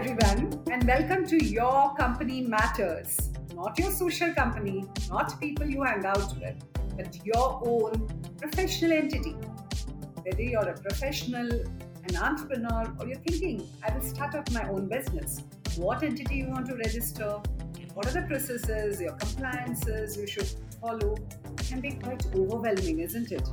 everyone, and welcome to Your Company Matters. Not your social company, not people you hang out with, but your own professional entity. Whether you're a professional, an entrepreneur, or you're thinking, I will start up my own business, what entity you want to register, what are the processes, your compliances you should follow, can be quite overwhelming, isn't it?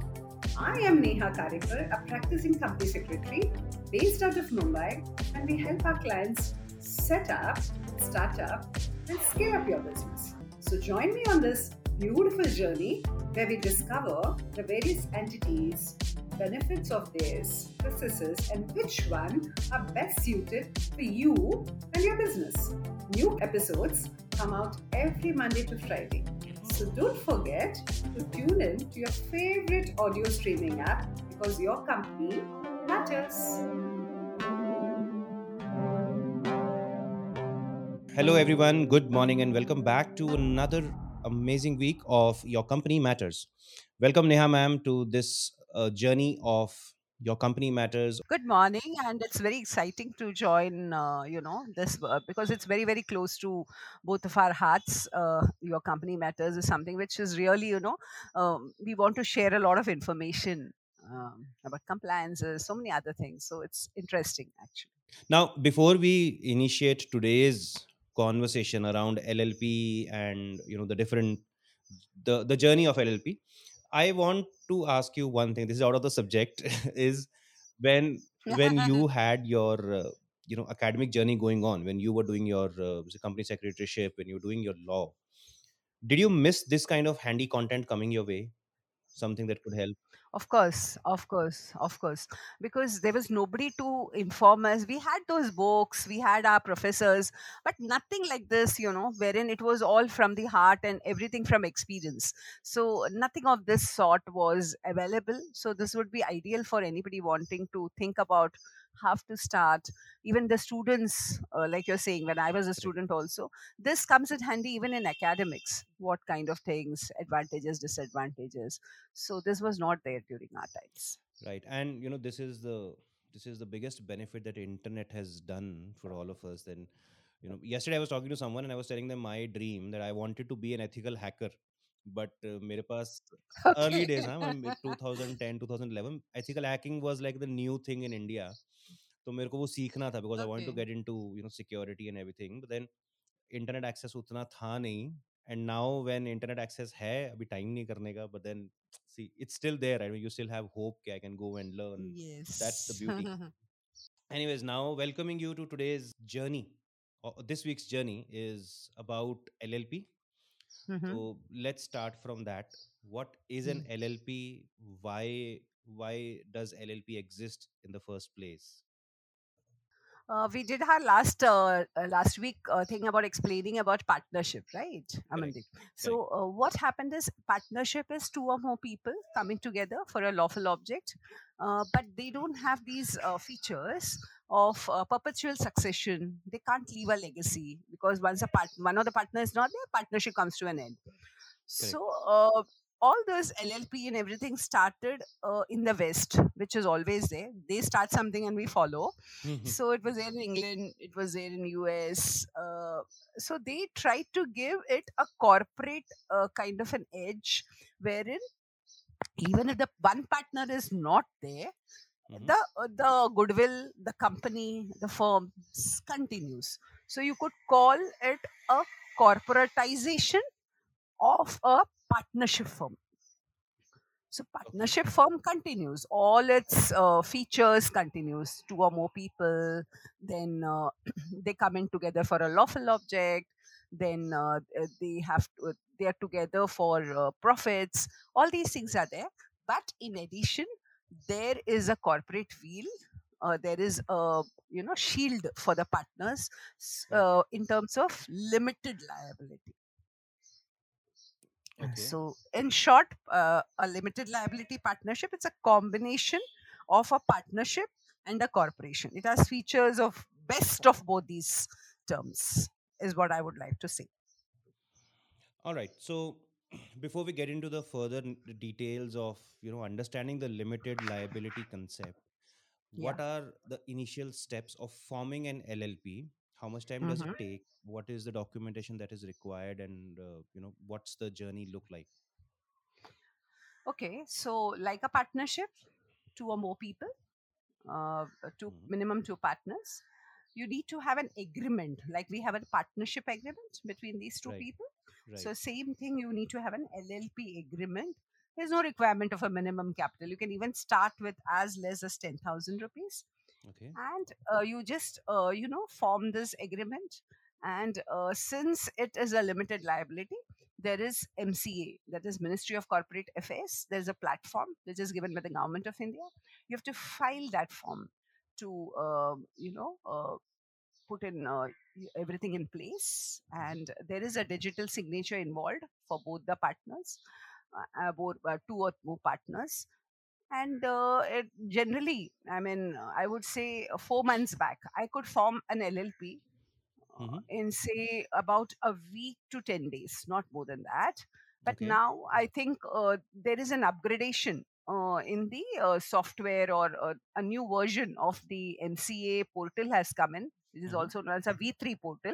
I am Neha Karikar, a practicing company secretary based out of Mumbai, and we help our clients set up, start up, and scale up your business. So join me on this beautiful journey where we discover the various entities, benefits of theirs, processes, and which one are best suited for you and your business. New episodes come out every Monday to Friday. So don't forget to tune in to your favorite audio streaming app because your company matters. Hello, everyone. Good morning, and welcome back to another amazing week of Your Company Matters. Welcome, Neha ma'am, to this uh, journey of Your Company Matters. Good morning, and it's very exciting to join. Uh, you know this uh, because it's very very close to both of our hearts. Uh, your company matters is something which is really you know um, we want to share a lot of information um, about compliances, so many other things. So it's interesting actually. Now, before we initiate today's conversation around LLP and you know the different the the journey of LLP, I want to ask you one thing. This is out of the subject. is when when you had your uh, you know academic journey going on, when you were doing your uh, company secretaryship, when you were doing your law, did you miss this kind of handy content coming your way? Something that could help. Of course, of course, of course. Because there was nobody to inform us. We had those books, we had our professors, but nothing like this, you know, wherein it was all from the heart and everything from experience. So nothing of this sort was available. So this would be ideal for anybody wanting to think about how to start. Even the students, uh, like you're saying, when I was a student also, this comes in handy even in academics. What kind of things, advantages, disadvantages so this was not there during our times right and you know this is the this is the biggest benefit that internet has done for all of us then you know yesterday i was talking to someone and i was telling them my dream that i wanted to be an ethical hacker but uh, mere paas early okay days huh, when it 2010 2011 ethical hacking was like the new thing in india तो मेरे को वो सीखना था because I wanted to okay get into you know security and everything but then internet access उतना था नहीं and now when internet access है अभी टाइम नहीं करने का but then see it's still there I mean you still have hope कि I can go and learn that's the beauty anyways now welcoming you to today's journey or this week's journey is about llp Mhm. so let's start from that what is an Mm. llp why why does llp exist in the first place Uh, we did our last uh, uh, last week uh, thing about explaining about partnership, right, Amandeep? So uh, what happened is partnership is two or more people coming together for a lawful object, uh, but they don't have these uh, features of uh, perpetual succession. They can't leave a legacy because once a part one of the partner is not there, partnership comes to an end. correct So uh, all those LLP and everything started uh, in the West, which is always there. They start something and we follow. So it was there in England, it was there in US. Uh, so they tried to give it a corporate uh, kind of an edge, wherein even if the one partner is not there, Mhm. the uh, the goodwill, the company, the firm continues. So you could call it a corporatization of a partnership firm. So partnership firm continues. All its uh, features continues. Two or more people. Then uh, they come in together for a lawful object. Then uh, they have to, they are together for uh, profits. All these things are there. But in addition, there is a corporate veil. Uh, there is a you know shield for the partners uh, in terms of limited liability. Okay So, in short, uh, a limited liability partnership it's a combination of a partnership and a corporation. It has features of best of both these terms, is what I would like to say. All right. So before we get into the further details of you know understanding the limited liability concept, Yeah. what are the initial steps of forming an LLP how much time does it Mhm. take what is the documentation that is required and uh, you know what's the journey look like Okay, so like a partnership, two or more people, uh, two Mhm. minimum two partners. You need to have an agreement, like we have a partnership agreement between these two right people. right So same thing, you need to have an LLP agreement. There's no requirement of a minimum capital. You can even start with as less as ten thousand rupees, okay and uh, you just uh, you know form this agreement. And uh, since it is a limited liability, there is MCA, that is Ministry of Corporate Affairs. There's a platform which is given by the government of India. You have to file that form to uh, you know uh, put in uh, everything in place and there is a digital signature involved for both the partners uh, both two or more partners and uh, it generally i mean i would say uh, 4 months back i could form an llp uh, hmm in say about a week to 10 days not more than that. But okay. now i think uh, there is an upgradation uh, in the uh, software or uh, a new version of the mca portal has come in it is hmm also known as a v3 portal.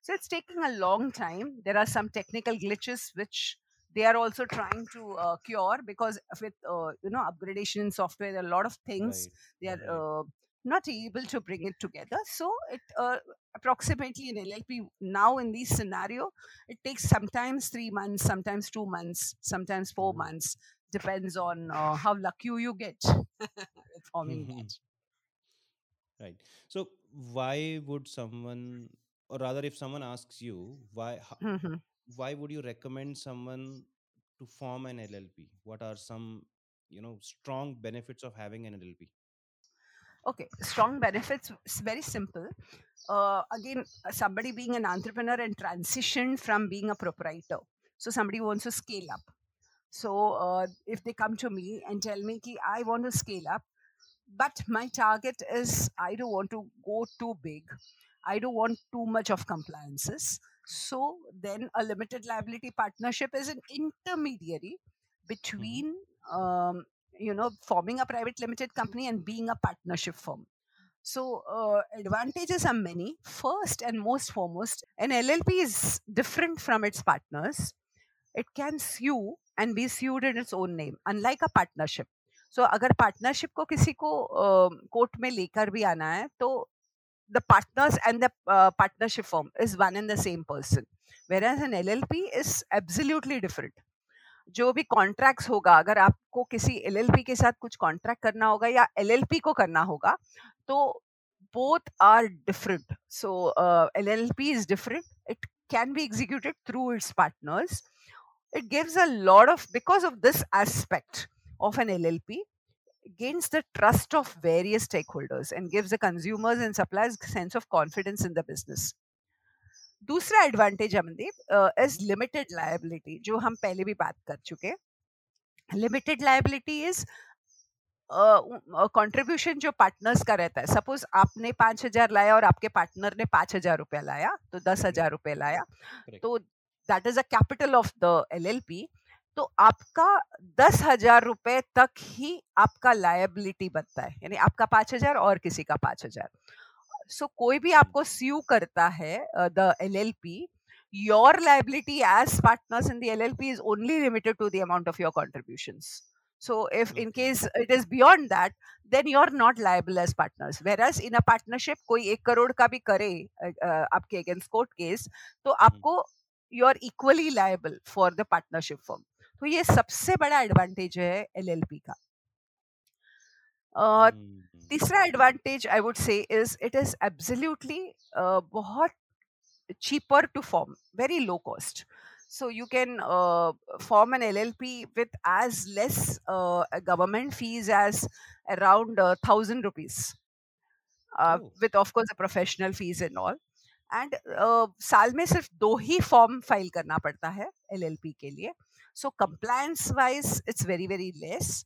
So it's taking a long time. There are some technical glitches which they are also trying to uh, cure because with uh, you know upgradation in software there are a lot of things right they are uh, not able to bring it together. So it uh, approximately in llp now in this scenario it takes sometimes 3 months sometimes 2 months sometimes 4 oh months depends on uh, how lucky you get forming that right. So why would someone or rather if someone asks you why ho- Mhm. Why would you recommend someone to form an llp what are some you know strong benefits of having an llp okay strong benefits it's very simple. Uh, again uh, somebody being an entrepreneur and transition from being a proprietor. So somebody wants to scale up. So uh, if they come to me and tell me ki i want to scale up but my target is i don't want to go too big. I don't want too much of compliances so then a limited liability partnership is an intermediary hmm between um, you know forming a private limited company and being a partnership firm so, uh, advantages are many. First and most foremost, an LLP is different from its partners. It can sue and be sued in its own name, unlike a partnership. So, अगर partnership को किसी को court में लेकर भी आना है तो the partners and the uh, partnership firm is one and the same person. Whereas an llp is absolutely different. जो भी कॉन्ट्रैक्ट्स होगा अगर आपको किसी एलएलपी के साथ कुछ कॉन्ट्रैक्ट करना होगा या एलएलपी को करना होगा तो both are different so LLP is different it can be executed through its partners it gives a lot of because of this aspect of an LLP gains the trust of various stakeholders and gives the consumers and suppliers sense of confidence in the business. दूसरा advantage Amandeep is limited liability जो हम पहले भी बात कर चुके limited liability is contribution जो partners का रहता है। सपोज़ आपने पाँच हज़ार लाया और आपके पार्टनर ने पाँच हज़ार रुपया लाया तो दस हज़ार रुपये लाया। तो that is a capital of the LLP तो आपका दस हज़ार रुपए तक ही आपका लायबिलिटी बनता है यानी आपका पाँच हज़ार और किसी का पाँच हज़ार। सो so, कोई भी आपको स्यू करता है the L L P your liability as partners in the L L P is only limited to the of your contribution so if in case it is beyond that then you are not liable as partners whereas in a partnership कोई एक करोड़ का भी करे uh, आपके against court case तो आपको you are equally liable for the partnership form तो ये सबसे बड़ा एडवांटेज है एल एल पी का हम्म। तीसरा advantage I would say is it is absolutely बहुत cheaper to form very low cost so you can form an L L P with as less government fees as around thousand rupees with of course professional fees in all and साल में सिर्फ़ दो ही form file करना पड़ता है L L P के लिए। So compliance wise it's very very less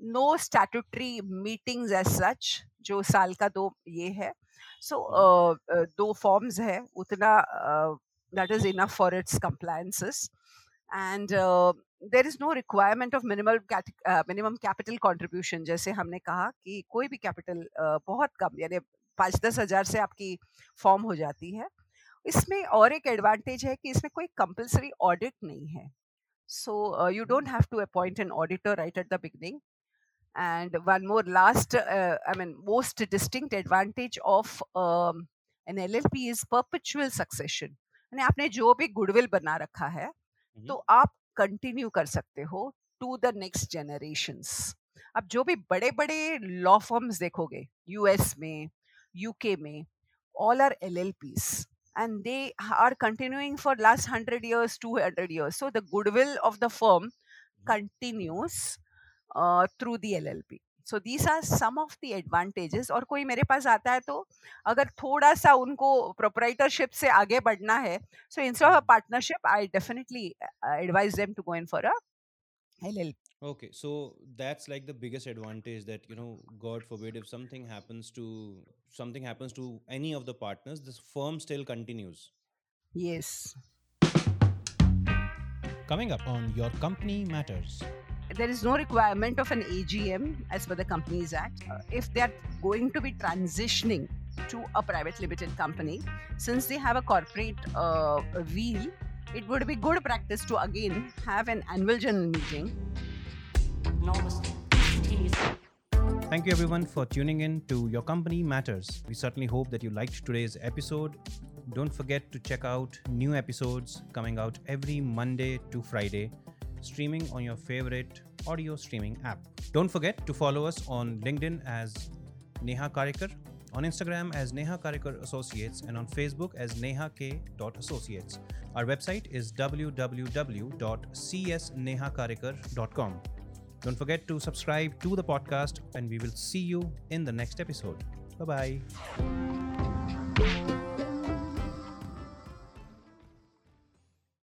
no statutory meetings as such जो साल का दो ये है। सो Mhm. दो फॉर्म्स है उतना that is enough for its compliances. And uh, there is no requirement of minimal uh, minimum capital contribution जैसे हमने कहा कि कोई भी कैपिटल बहुत कम यानी पाँच दस हज़ार से आपकी फॉर्म हो जाती है। इसमें और एक एडवांटेज है कि इसमें कोई कंपलसरी ऑडिट नहीं है। So you don't have to appoint an auditor right at the beginning and one more last uh, i mean most distinct advantage of um, an llp is perpetual succession यानी आपने जो भी goodwill बना रखा है Mhm. तो आप continue कर सकते हो टू द नेक्स्ट जनरेशंस अब जो भी बड़े बड़े लॉ फर्म्स देखोगे यूएस में यूके में all are llps and they are continuing for last 100 years 200 years so the goodwill of the firm continues uh, through the llp so these are some of the advantages और कोई मेरे पास आता है तो अगर थोड़ा सा उनको प्रोपराइटरशिप से आगे बढ़ना है so instead of a partnership i definitely uh, advise them to go in for a llp Okay, so that's like the biggest advantage that you know, God forbid, if something happens to something happens to any of the partners, this firm still continues. yes Coming up on Your Company Matters. there is no requirement of an AGM as per the Companies Act. Uh, if they are going to be transitioning to a private limited company, since they have a corporate uh, veil, it would be good practice to again have an annual general meeting. Thank you everyone for tuning in to Your Company Matters. We certainly hope that you liked today's episode. Don't forget to check out new episodes coming out every Monday to Friday, streaming on your favorite audio streaming app. Don't forget to follow us on LinkedIn as Neha Karikar, on Instagram as Neha Karikar Associates, and on Facebook as Neha K. Associates. Our website is www.csnehakarikar.com. Don't forget to subscribe to the podcast, and we will see you in the next episode. Bye bye.